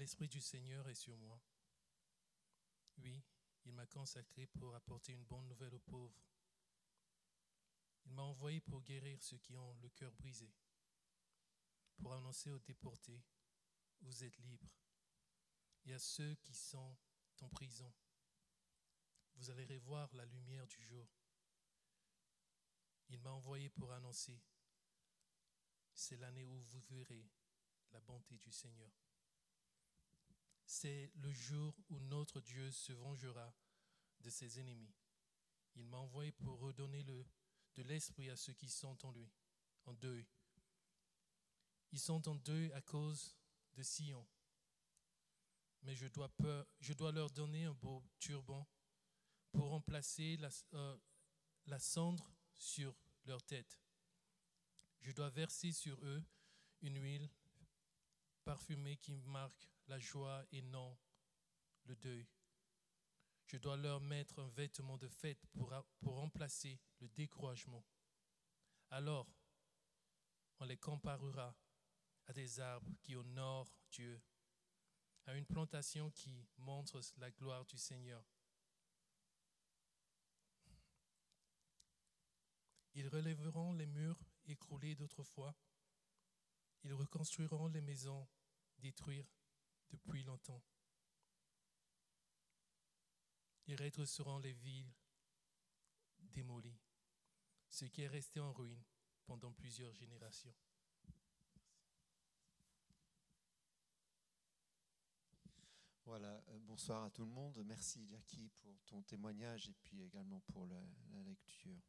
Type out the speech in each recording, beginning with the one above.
l'Esprit du Seigneur est sur moi. Oui, il m'a consacré pour apporter une bonne nouvelle aux pauvres. Il m'a envoyé pour guérir ceux qui ont le cœur brisé, pour annoncer aux déportés, vous êtes libres, et à ceux qui sont en prison, vous allez revoir la lumière du jour. Il m'a envoyé pour annoncer, c'est l'année où vous verrez la bonté du Seigneur. C'est le jour où notre Dieu se vengera de ses ennemis. Il m'a envoyé pour redonner le, de l'esprit à ceux qui sont en lui, en deuil. Ils sont en deuil à cause de Sion. Mais je dois, leur donner un beau turban pour remplacer la, euh, la cendre sur leur tête. Je dois verser sur eux une huile parfumée qui marque la joie et non le deuil. Je dois leur mettre un vêtement de fête pour, remplacer le découragement. Alors, on les comparera à des arbres qui honorent Dieu, à une plantation qui montre la gloire du Seigneur. Ils relèveront les murs écroulés d'autrefois. Ils reconstruiront les maisons détruites depuis longtemps. Ils redresseront les villes démolies, ce qui est resté en ruine pendant plusieurs générations. Voilà, euh, bonsoir à tout le monde. Merci Jackie pour ton témoignage et puis également pour la, la lecture.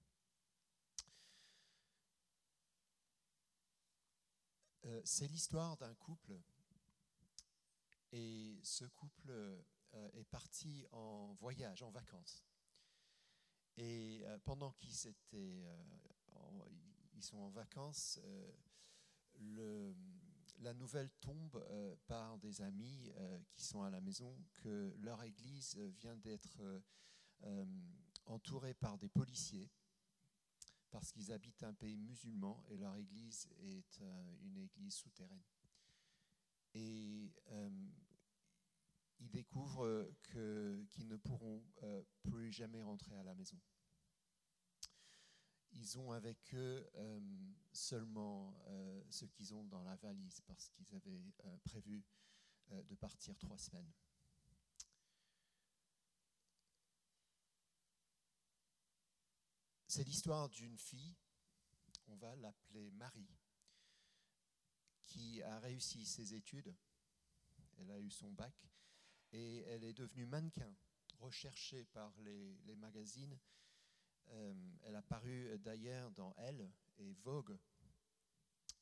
Euh, c'est l'histoire d'un couple et ce couple euh, est parti en voyage, en vacances. Et euh, pendant qu'ils ils sont en vacances, la nouvelle tombe par des amis qui sont à la maison que leur église vient d'être entourée par des policiers parce qu'ils habitent un pays musulman et leur église est euh, une église souterraine. Et euh, ils découvrent qu'ils ne pourront euh, plus jamais rentrer à la maison. Ils ont avec eux seulement ce qu'ils ont dans la valise parce qu'ils avaient prévu de partir trois semaines. C'est l'histoire d'une fille, on va l'appeler Marie, qui a réussi ses études, elle a eu son bac, et elle est devenue mannequin, recherchée par les, magazines. Euh, elle a paru d'ailleurs dans Elle et Vogue,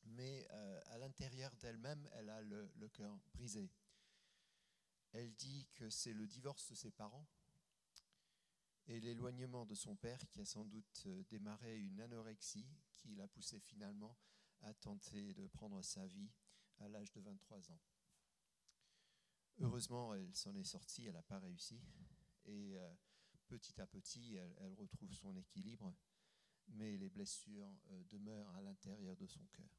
mais euh, à l'intérieur d'elle-même, elle a le, le cœur brisé. Elle dit que c'est le divorce de ses parents et l'éloignement de son père qui a sans doute euh, démarré une anorexie qui l'a poussé finalement à tenter de prendre sa vie à l'âge de 23 ans. Heureusement, elle s'en est sortie, elle n'a pas réussi, et euh, petit à petit, elle, retrouve son équilibre, mais les blessures euh, demeurent à l'intérieur de son cœur.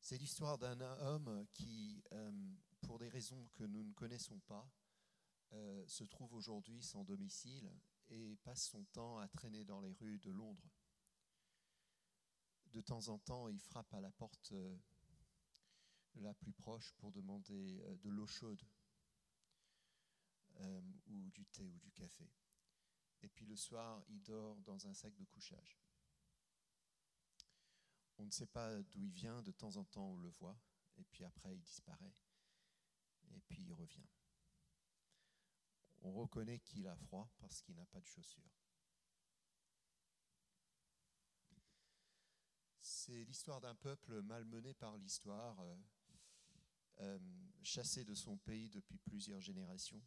C'est l'histoire d'un homme qui, pour des raisons que nous ne connaissons pas, euh, se trouve aujourd'hui sans domicile et passe son temps à traîner dans les rues de Londres. De temps en temps, il frappe à la porte euh, la plus proche pour demander euh, de l'eau chaude ou du thé ou du café. Et puis le soir, il dort dans un sac de couchage. On ne sait pas d'où il vient, de temps en temps on le voit, et puis après il disparaît, et puis il revient on reconnaît qu'il a froid parce qu'il n'a pas de chaussures. C'est l'histoire d'un peuple malmené par l'histoire, euh, euh, chassé de son pays depuis plusieurs générations,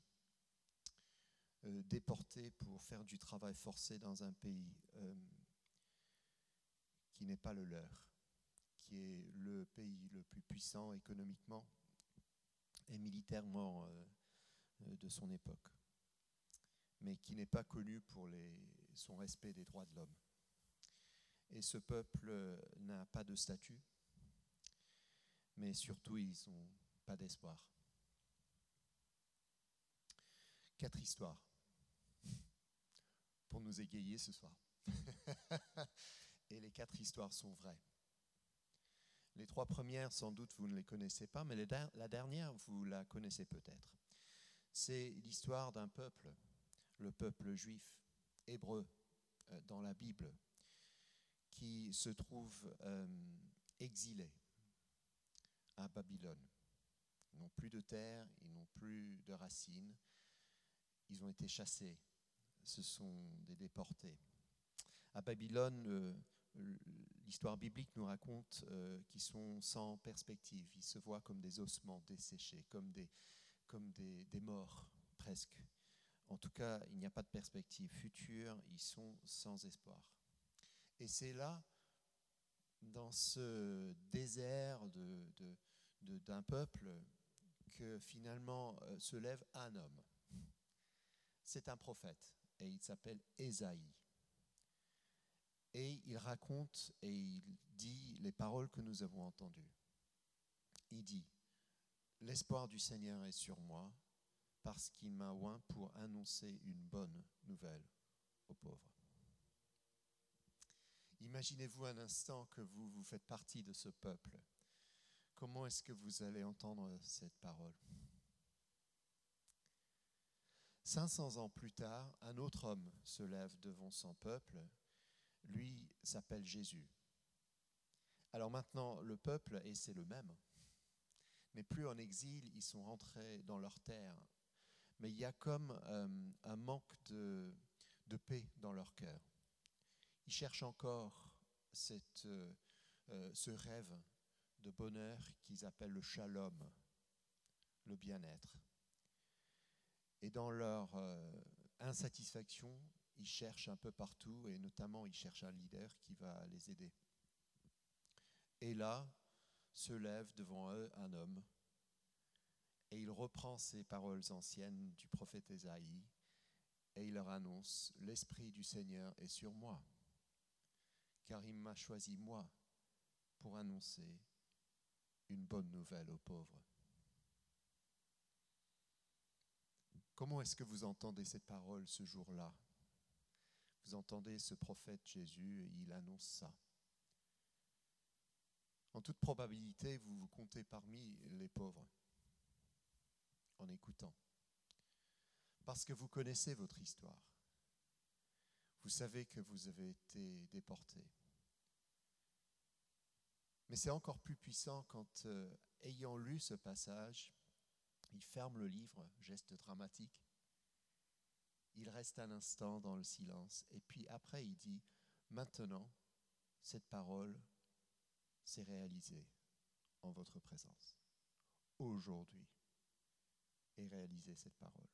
euh, déporté pour faire du travail forcé dans un pays qui n'est pas le leur, qui est le pays le plus puissant économiquement et militairement de son époque mais qui n'est pas connu pour son respect des droits de l'homme. Et ce peuple n'a pas de statut, mais surtout ils n'ont pas d'espoir. Quatre histoires pour nous égayer ce soir. Et les quatre histoires sont vraies. Les trois premières, sans doute, vous ne les connaissez pas, mais la dernière, vous la connaissez peut-être. C'est l'histoire d'un peuple, le peuple juif, hébreu, euh, dans la Bible, qui se trouve euh, exilé à Babylone. Ils n'ont plus de terre, ils n'ont plus de racines, ils ont été chassés, ce sont des déportés. À Babylone, euh, l'histoire biblique nous raconte euh, qu'ils sont sans perspective, ils se voient comme des ossements desséchés, comme des, comme des, des morts presque. En tout cas, il n'y a pas de perspective future, ils sont sans espoir. Et c'est là, dans ce désert de, de, peuple, que finalement euh, se lève un homme. C'est un prophète et il s'appelle Ésaïe. Et il raconte et il dit les paroles que nous avons entendues. Il dit, L'espoir du Seigneur est sur moi parce qu'il m'a oint pour annoncer une bonne nouvelle aux pauvres. Imaginez-vous un instant que vous, vous faites partie de ce peuple. Comment est-ce que vous allez entendre cette parole? 500 ans plus tard, un autre homme se lève devant son peuple. Lui s'appelle Jésus. Alors maintenant, le peuple, et c'est le même, n'est plus en exil, ils sont rentrés dans leur terre. Mais il y a comme euh, un manque de, paix dans leur cœur. Ils cherchent encore euh, euh, ce rêve de bonheur qu'ils appellent le shalom, le bien-être. Et dans leur euh, insatisfaction, ils cherchent un peu partout, et notamment ils cherchent un leader qui va les aider. Et là, se lève devant eux un homme, et il reprend ces paroles anciennes du prophète Ésaïe, et il leur annonce, L'Esprit du Seigneur est sur moi, car il m'a choisi moi pour annoncer une bonne nouvelle aux pauvres. Comment est-ce que vous entendez cette parole ce jour-là? Vous entendez ce prophète Jésus et il annonce ça. En toute probabilité, vous vous comptez parmi les pauvres en écoutant. Parce que vous connaissez votre histoire. Vous savez que vous avez été déporté. Mais c'est encore plus puissant quand, euh, ayant lu ce passage, il ferme le livre, geste dramatique. Il reste un instant dans le silence et puis après il dit, maintenant, cette parole s'est réalisée en votre présence. Aujourd'hui est réalisée cette parole.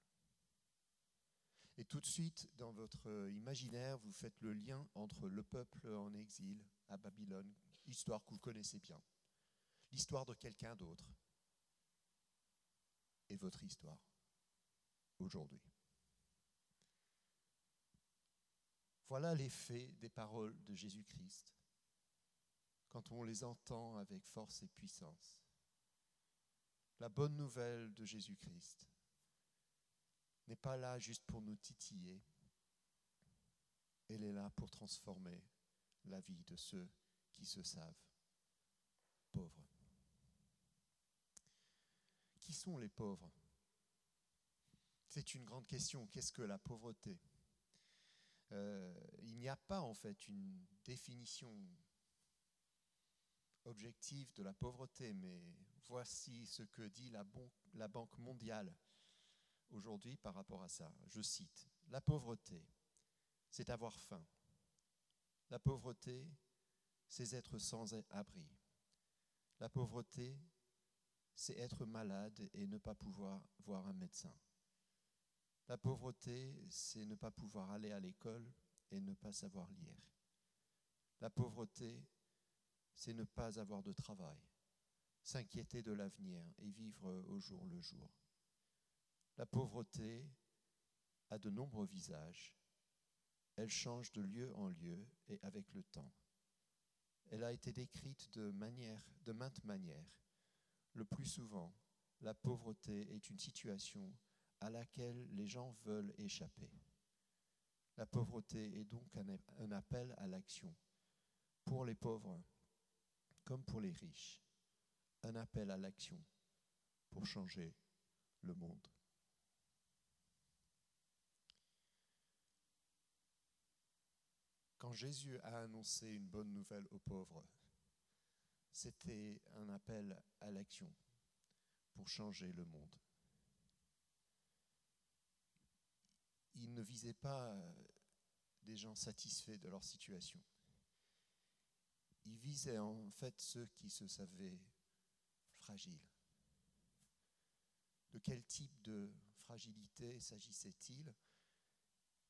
Et tout de suite, dans votre imaginaire, vous faites le lien entre le peuple en exil à Babylone, histoire que vous connaissez bien, l'histoire de quelqu'un d'autre, et votre histoire aujourd'hui. Voilà l'effet des paroles de Jésus-Christ quand on les entend avec force et puissance. La bonne nouvelle de Jésus-Christ n'est pas là juste pour nous titiller, elle est là pour transformer la vie de ceux qui se savent pauvres. Qui sont les pauvres? C'est une grande question. Qu'est-ce que la pauvreté? Euh, Il n'y a pas en fait une définition objective de la pauvreté, mais voici ce que dit la, la Banque mondiale aujourd'hui par rapport à ça. Je cite, La pauvreté, c'est avoir faim. La pauvreté, c'est être sans abri. La pauvreté, c'est être malade et ne pas pouvoir voir un médecin. La pauvreté, c'est ne pas pouvoir aller à l'école et ne pas savoir lire. La pauvreté, c'est ne pas avoir de travail, s'inquiéter de l'avenir et vivre au jour le jour. La pauvreté a de nombreux visages. Elle change de lieu en lieu et avec le temps. Elle a été décrite de, maintes manières le plus souvent, la pauvreté est une situation à laquelle les gens veulent échapper. La pauvreté est donc un, appel à l'action pour les pauvres comme pour les riches. Un appel à l'action pour changer le monde. Quand Jésus a annoncé une bonne nouvelle aux pauvres, c'était un appel à l'action pour changer le monde. Il ne visait pas des gens satisfaits de leur situation. Il visait en fait ceux qui se savaient fragiles. De quel type de fragilité s'agissait-il?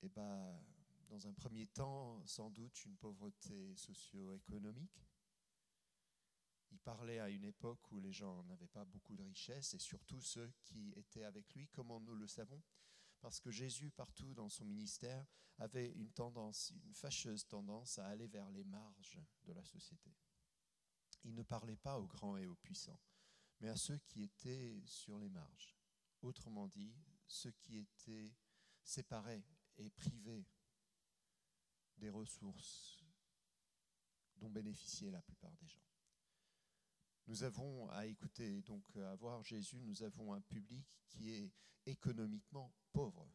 Eh bien, dans un premier temps, sans doute une pauvreté socio-économique. Il parlait à une époque où les gens n'avaient pas beaucoup de richesses et surtout ceux qui étaient avec lui, comment nous le savons? Parce que Jésus, partout dans son ministère, avait une tendance, une fâcheuse tendance à aller vers les marges de la société. Il ne parlait pas aux grands et aux puissants, mais à ceux qui étaient sur les marges. Autrement dit, ceux qui étaient séparés et privés des ressources dont bénéficiaient la plupart des gens. Nous avons à écouter, donc à voir Jésus, nous avons un public qui est économiquement pauvre,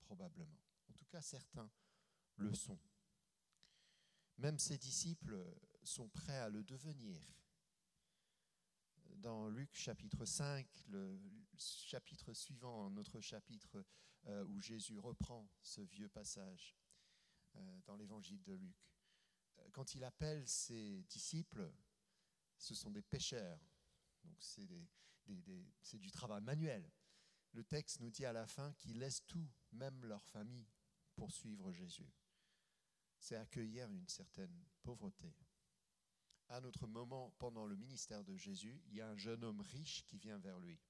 probablement. En tout cas, certains le sont. Même ses disciples sont prêts à le devenir. Dans Luc chapitre 5, le chapitre suivant, notre chapitre euh, où Jésus reprend ce vieux passage, dans l'évangile de Luc. Euh, quand il appelle ses disciples, ce sont des pêcheurs, donc c'est du travail manuel. Le texte nous dit à la fin qu'ils laissent tout, même leur famille, pour suivre Jésus. C'est accueillir une certaine pauvreté. À un autre moment, pendant le ministère de Jésus, il y a un jeune homme riche qui vient vers lui.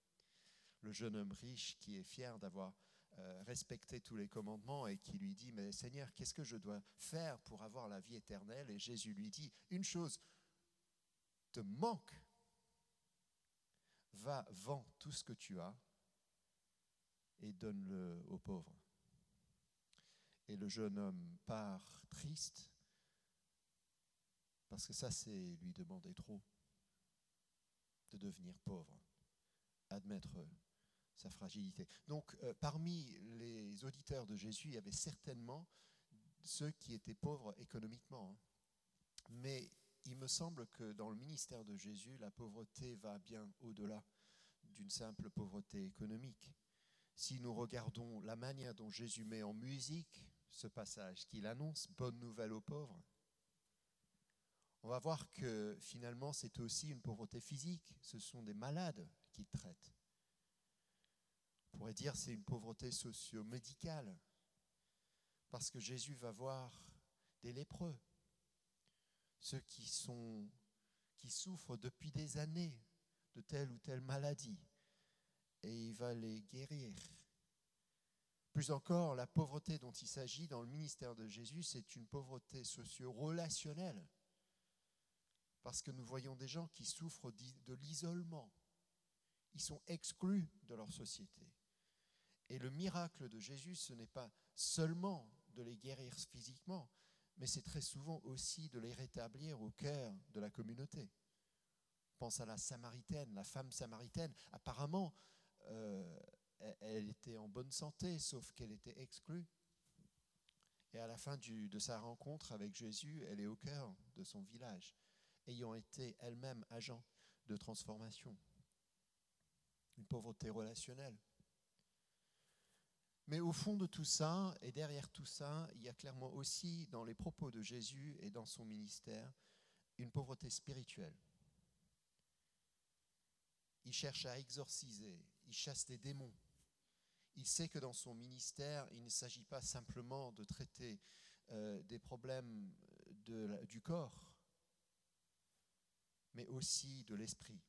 Le jeune homme riche qui est fier d'avoir euh, respecter tous les commandements et qui lui dit, mais Seigneur, qu'est-ce que je dois faire pour avoir la vie éternelle? Et Jésus lui dit, une chose te manque, va, vends tout ce que tu as et donne-le aux pauvres. Et le jeune homme part triste, parce que ça, c'est lui demander trop, de devenir pauvre, admettre sa fragilité. Donc, euh, parmi les auditeurs de Jésus, il y avait certainement ceux qui étaient pauvres économiquement. Hein. Mais il me semble que dans le ministère de Jésus, la pauvreté va bien au-delà d'une simple pauvreté économique. Si nous regardons la manière dont Jésus met en musique ce passage qu'il annonce, bonne nouvelle aux pauvres, on va voir que finalement c'est aussi une pauvreté physique, ce sont des malades qu'il traite. Pourrait dire c'est une pauvreté socio-médicale, parce que Jésus va voir des lépreux, ceux qui, sont, qui souffrent depuis des années de telle ou telle maladie, et il va les guérir. Plus encore, la pauvreté dont il s'agit dans le ministère de Jésus, c'est une pauvreté socio-relationnelle, parce que nous voyons des gens qui souffrent de l'isolement, ils sont exclus de leur société. Et le miracle de Jésus, ce n'est pas seulement de les guérir physiquement, mais c'est très souvent aussi de les rétablir au cœur de la communauté. pense à la Samaritaine, la femme Samaritaine. Apparemment, euh, elle était en bonne santé, sauf qu'elle était exclue. Et à la fin de sa rencontre avec Jésus, elle est au cœur de son village, ayant été elle-même agent de transformation. Une pauvreté relationnelle. Mais au fond de tout ça, et derrière tout ça, il y a clairement aussi dans les propos de Jésus et dans son ministère une pauvreté spirituelle. Il cherche à exorciser, il chasse des démons. Il sait que dans son ministère, il ne s'agit pas simplement de traiter euh, des problèmes du corps, mais aussi de l'esprit.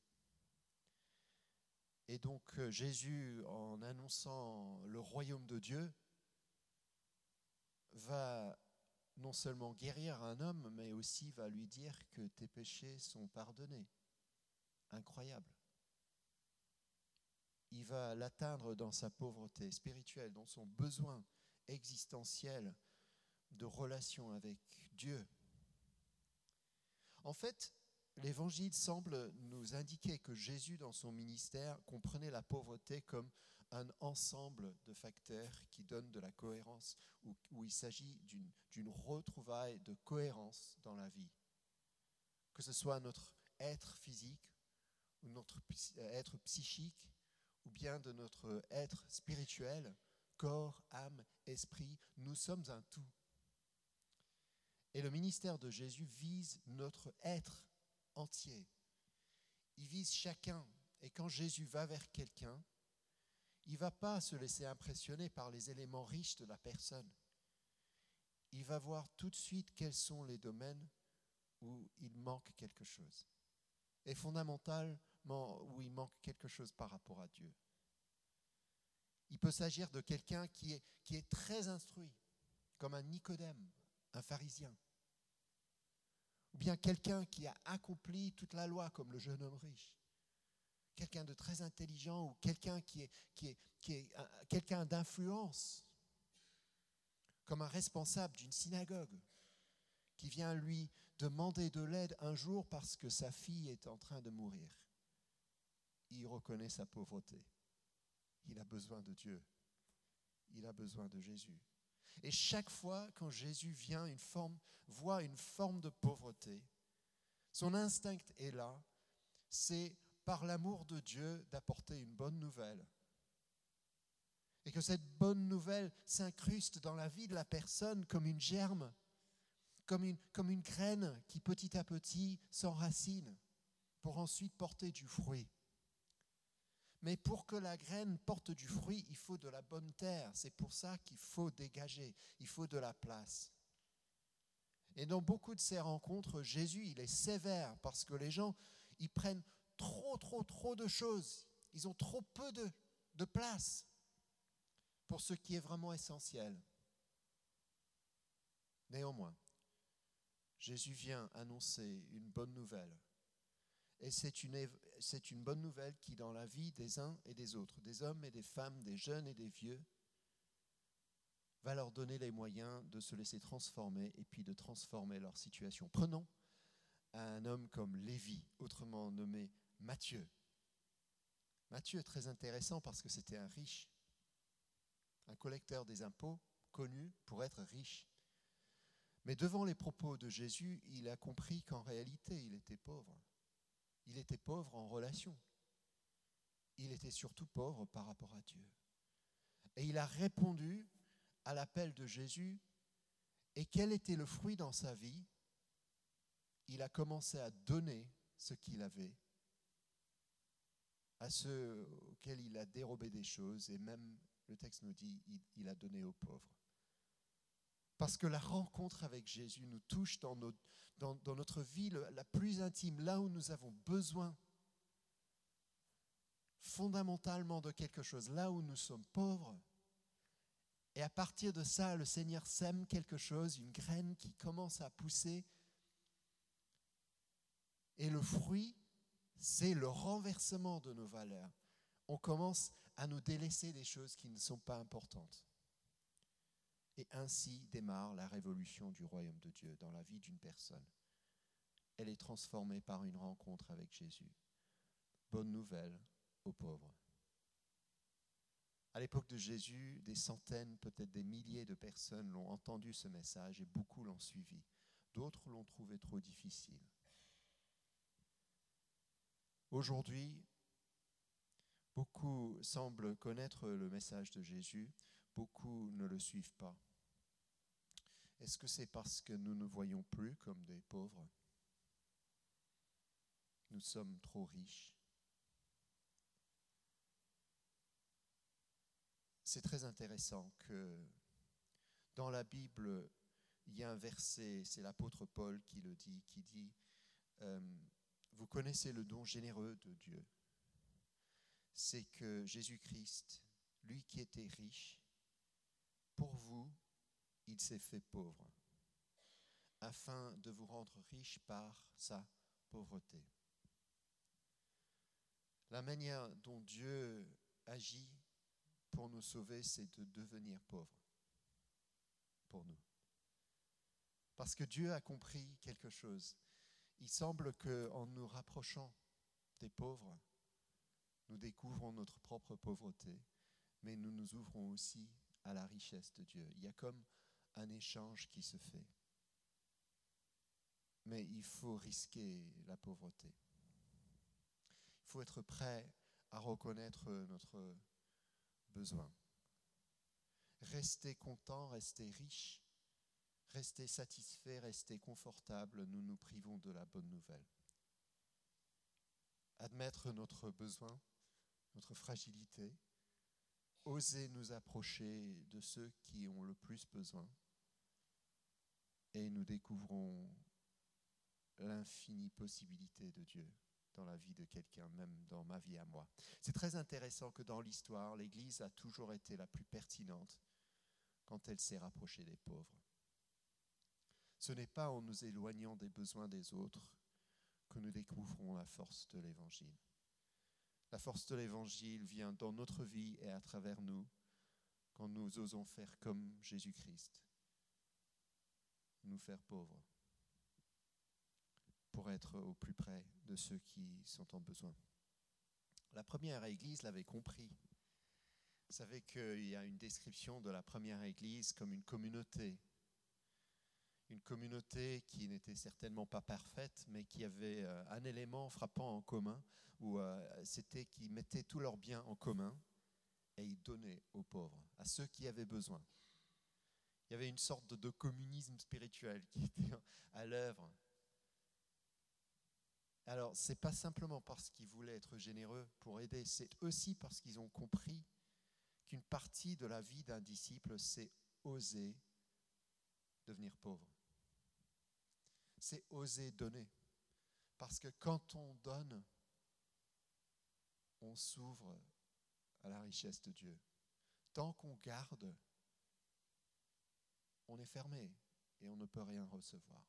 Et donc euh, Jésus, en annonçant le royaume de Dieu, va non seulement guérir un homme, mais aussi va lui dire que tes péchés sont pardonnés. Incroyable. il va l'atteindre dans sa pauvreté spirituelle, dans son besoin existentiel de relation avec Dieu. En fait, l'évangile semble nous indiquer que Jésus, dans son ministère, comprenait la pauvreté comme un ensemble de facteurs qui donnent de la cohérence, où, il s'agit d'une retrouvaille de cohérence dans la vie. Que ce soit notre être physique notre être psychique, ou bien de notre être spirituel, corps, âme, esprit, nous sommes un tout. Et le ministère de Jésus vise notre être entier. Il vise chacun. Et quand Jésus va vers quelqu'un, il ne va pas se laisser impressionner par les éléments riches de la personne. Il va voir tout de suite quels sont les domaines où il manque quelque chose. Et fondamentalement, où il manque quelque chose par rapport à Dieu. Il peut s'agir de quelqu'un qui est, qui est très instruit, comme un Nicodème, un pharisien. Ou bien quelqu'un qui a accompli toute la loi, comme le jeune homme riche. Quelqu'un de très intelligent ou quelqu'un qui est, qui est, est quelqu'un d'influence, comme un responsable d'une synagogue, qui vient lui demander de l'aide un jour parce que sa fille est en train de mourir. Il reconnaît sa pauvreté. Il a besoin de Dieu. Il a besoin de Jésus. Et chaque fois quand Jésus vient, une forme, voit une forme de pauvreté, son instinct est là, c'est par l'amour de Dieu d'apporter une bonne nouvelle. Et que cette bonne nouvelle s'incruste dans la vie de la personne comme une germe, comme une, comme graine qui petit à petit s'enracine pour ensuite porter du fruit. Mais pour que la graine porte du fruit, il faut de la bonne terre. C'est pour ça qu'il faut dégager, il faut de la place. Et dans beaucoup de ces rencontres, Jésus, il est sévère parce que les gens, ils prennent trop, trop, trop de choses. Ils ont trop peu de, de place pour ce qui est vraiment essentiel. Néanmoins, Jésus vient annoncer une bonne nouvelle et c'est une, bonne nouvelle qui, dans la vie des uns et des autres, des hommes et des femmes, des jeunes et des vieux, va leur donner les moyens de se laisser transformer et puis de transformer leur situation. Prenons un homme comme Lévi, autrement nommé Matthieu. Matthieu est très intéressant parce que c'était un riche, un collecteur des impôts connu pour être riche. Mais devant les propos de Jésus, il a compris qu'en réalité, il était pauvre. Il était pauvre en relation. Il était surtout pauvre par rapport à Dieu. Et il a répondu à l'appel de Jésus. Et quel était le fruit dans sa vie? Il a commencé à donner ce qu'il avait à ceux auxquels il a dérobé des choses, et même, le texte nous dit, il, a donné aux pauvres. Parce que la rencontre avec Jésus nous touche dans notre, vie la plus intime, là où nous avons besoin fondamentalement de quelque chose, là où nous sommes pauvres. Et à partir de ça, le Seigneur sème quelque chose, une graine qui commence à pousser. Et le fruit, c'est le renversement de nos valeurs. On commence à nous délaisser des choses qui ne sont pas importantes. Et ainsi démarre la révolution du royaume de Dieu dans la vie d'une personne. Elle est transformée par une rencontre avec Jésus. Bonne nouvelle aux pauvres. À l'époque de Jésus, des centaines, peut-être des milliers de personnes l'ont entendu ce message et beaucoup l'ont suivi. D'autres l'ont trouvé trop difficile. Aujourd'hui, beaucoup semblent connaître le message de Jésus, beaucoup ne le suivent pas. Est-ce que c'est parce que nous ne voyons plus comme des pauvres? Nous sommes trop riches. C'est très intéressant que dans la Bible, il y a un verset, c'est l'apôtre Paul qui le dit, qui dit, euh, vous connaissez le don généreux de Dieu. C'est que Jésus-Christ, lui qui était riche, il s'est fait pauvre, afin de vous rendre riche par sa pauvreté. La manière dont Dieu agit pour nous sauver, c'est de devenir pauvre pour nous. Parce que Dieu a compris quelque chose. Il semble qu'en nous rapprochant des pauvres, nous découvrons notre propre pauvreté, mais nous nous ouvrons aussi à la richesse de Dieu. Il y a comme un échange qui se fait. Mais il faut risquer la pauvreté. Il faut être prêt à reconnaître notre besoin. Rester content, rester riche, rester satisfait, rester confortable, nous nous privons de la bonne nouvelle. Admettre notre besoin, notre fragilité, oser nous approcher de ceux qui ont le plus besoin, et nous découvrons l'infinie possibilité de Dieu dans la vie de quelqu'un, même dans ma vie à moi. C'est très intéressant que dans l'histoire, l'Église a toujours été la plus pertinente quand elle s'est rapprochée des pauvres. Ce n'est pas en nous éloignant des besoins des autres que nous découvrons la force de l'Évangile. La force de l'Évangile vient dans notre vie et à travers nous quand nous osons faire comme Jésus-Christ, nous faire pauvres pour être au plus près de ceux qui sont en besoin. La première Église l'avait compris. Vous savez qu'il y a une description de la première Église comme une communauté. Une communauté qui n'était certainement pas parfaite, mais qui avait euh, un élément frappant en commun, où euh, c'était qu'ils mettaient tous leurs biens en commun et ils donnaient aux pauvres, à ceux qui avaient besoin. Il y avait une sorte de communisme spirituel qui était à l'œuvre alors, ce n'est pas simplement parce qu'ils voulaient être généreux pour aider, c'est aussi parce qu'ils ont compris qu'une partie de la vie d'un disciple, c'est oser devenir pauvre. C'est oser donner. Parce que quand on donne, on s'ouvre à la richesse de Dieu. Tant qu'on garde, on est fermé et on ne peut rien recevoir.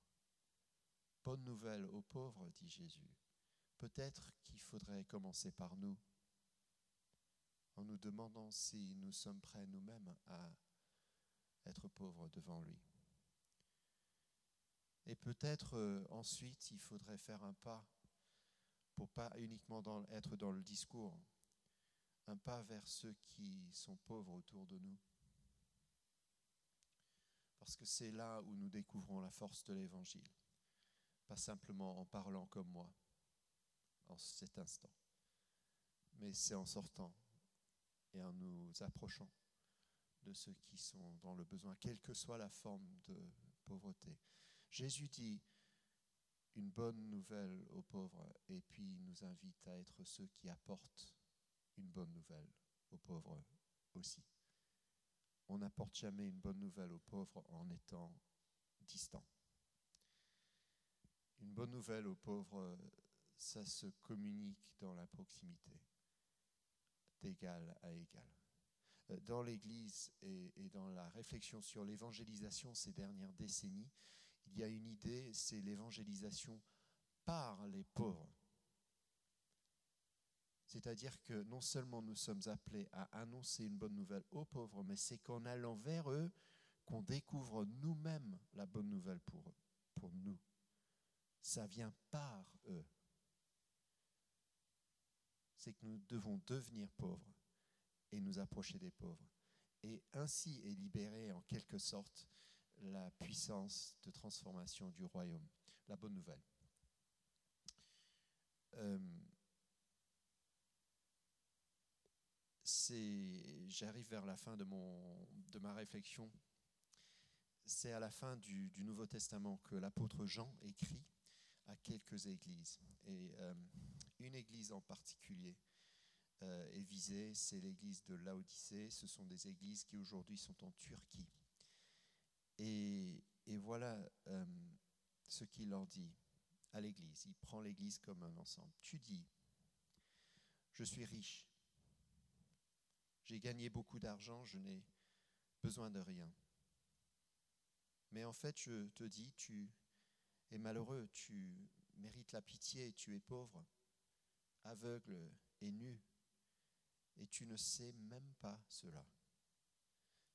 Bonne nouvelle aux pauvres, dit Jésus. Peut-être qu'il faudrait commencer par nous, en nous demandant si nous sommes prêts nous-mêmes à être pauvres devant lui. Et peut-être euh, ensuite, il faudrait faire un pas pour pas uniquement être dans le discours, un pas vers ceux qui sont pauvres autour de nous. Parce que c'est là où nous découvrons la force de l'Évangile pas simplement en parlant comme moi en cet instant, mais c'est en sortant et en nous approchant de ceux qui sont dans le besoin, quelle que soit la forme de pauvreté. Jésus dit une bonne nouvelle aux pauvres et puis il nous invite à être ceux qui apportent une bonne nouvelle aux pauvres aussi. On n'apporte jamais une bonne nouvelle aux pauvres en étant distant. Une bonne nouvelle aux pauvres, ça se communique dans la proximité, d'égal à égal. Dans l'Église et, dans la réflexion sur l'évangélisation ces dernières décennies, il y a une idée, c'est l'évangélisation par les pauvres. C'est-à-dire que non seulement nous sommes appelés à annoncer une bonne nouvelle aux pauvres, mais c'est qu'en allant vers eux qu'on découvre nous-mêmes la bonne nouvelle pour, pour nous ça vient par eux. C'est que nous devons devenir pauvres et nous approcher des pauvres. Et ainsi est libérée en quelque sorte la puissance de transformation du royaume. La bonne nouvelle. Euh, j'arrive vers la fin de, ma réflexion. C'est à la fin du Nouveau Testament que l'apôtre Jean écrit à quelques églises. Et euh, une église en particulier euh, est visée, c'est l'église de Laodicée. Ce sont des églises qui aujourd'hui sont en Turquie. Et, voilà euh, ce qu'il leur dit à l'église. Il prend l'église comme un ensemble. Tu dis, je suis riche, j'ai gagné beaucoup d'argent, je n'ai besoin de rien. Mais en fait, je te dis, tu et malheureux, tu mérites la pitié, tu es pauvre, aveugle et nu. et tu ne sais même pas cela.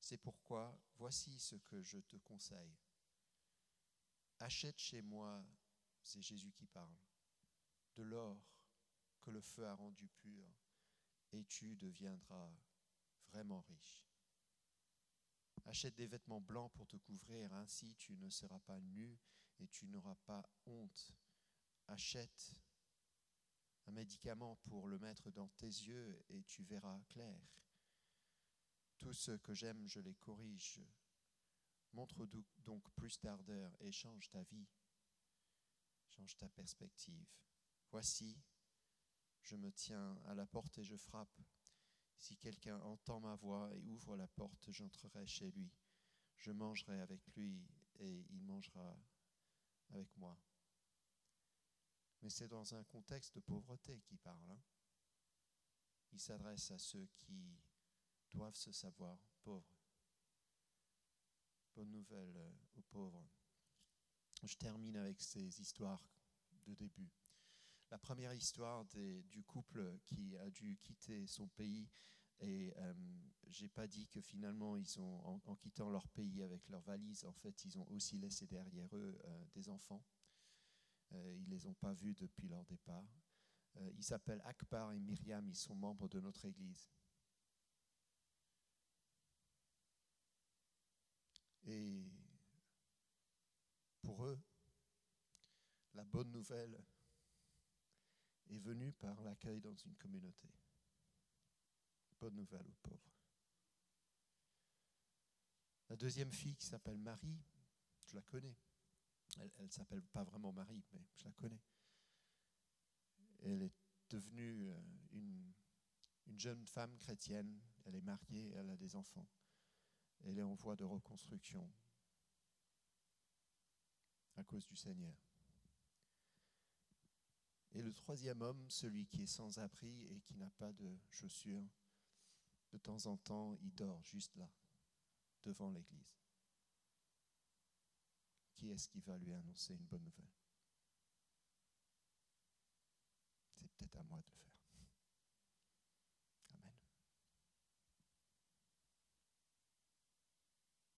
C'est pourquoi voici ce que je te conseille. Achète chez moi, c'est Jésus qui parle, de l'or que le feu a rendu pur, et tu deviendras vraiment riche. Achète des vêtements blancs pour te couvrir, ainsi tu ne seras pas nu et tu n'auras pas honte. Achète un médicament pour le mettre dans tes yeux et tu verras clair. Tout ce que j'aime, je les corrige. Montre donc plus d'ardeur et change ta vie, change ta perspective. Voici, je me tiens à la porte et je frappe. Si quelqu'un entend ma voix et ouvre la porte, j'entrerai chez lui. Je mangerai avec lui et il mangera avec moi. Mais c'est dans un contexte de pauvreté qu'il parle. Hein. Il s'adresse à ceux qui doivent se savoir pauvres. Bonne nouvelle euh, aux pauvres. Je termine avec ces histoires de début. La première histoire du couple qui a dû quitter son pays et euh, j'ai pas dit que finalement ils ont en, quittant leur pays avec leurs valises, en fait ils ont aussi laissé derrière eux euh, des enfants. Euh, ils les ont pas vus depuis leur départ. Euh, ils s'appellent Akbar et Myriam, ils sont membres de notre église. Et pour eux, la bonne nouvelle est venue par l'accueil dans une communauté. Bonne nouvelle aux pauvres. La deuxième fille qui s'appelle Marie, je la connais. Elle ne s'appelle pas vraiment Marie, mais je la connais. Elle est devenue euh, une jeune femme chrétienne. Elle est mariée, elle a des enfants. Elle est en voie de reconstruction à cause du Seigneur. Et le troisième homme, celui qui est sans abri et qui n'a pas de chaussures, de temps en temps, il dort juste là, devant l'église. Qui est-ce qui va lui annoncer une bonne nouvelle? C'est peut-être à moi de le faire.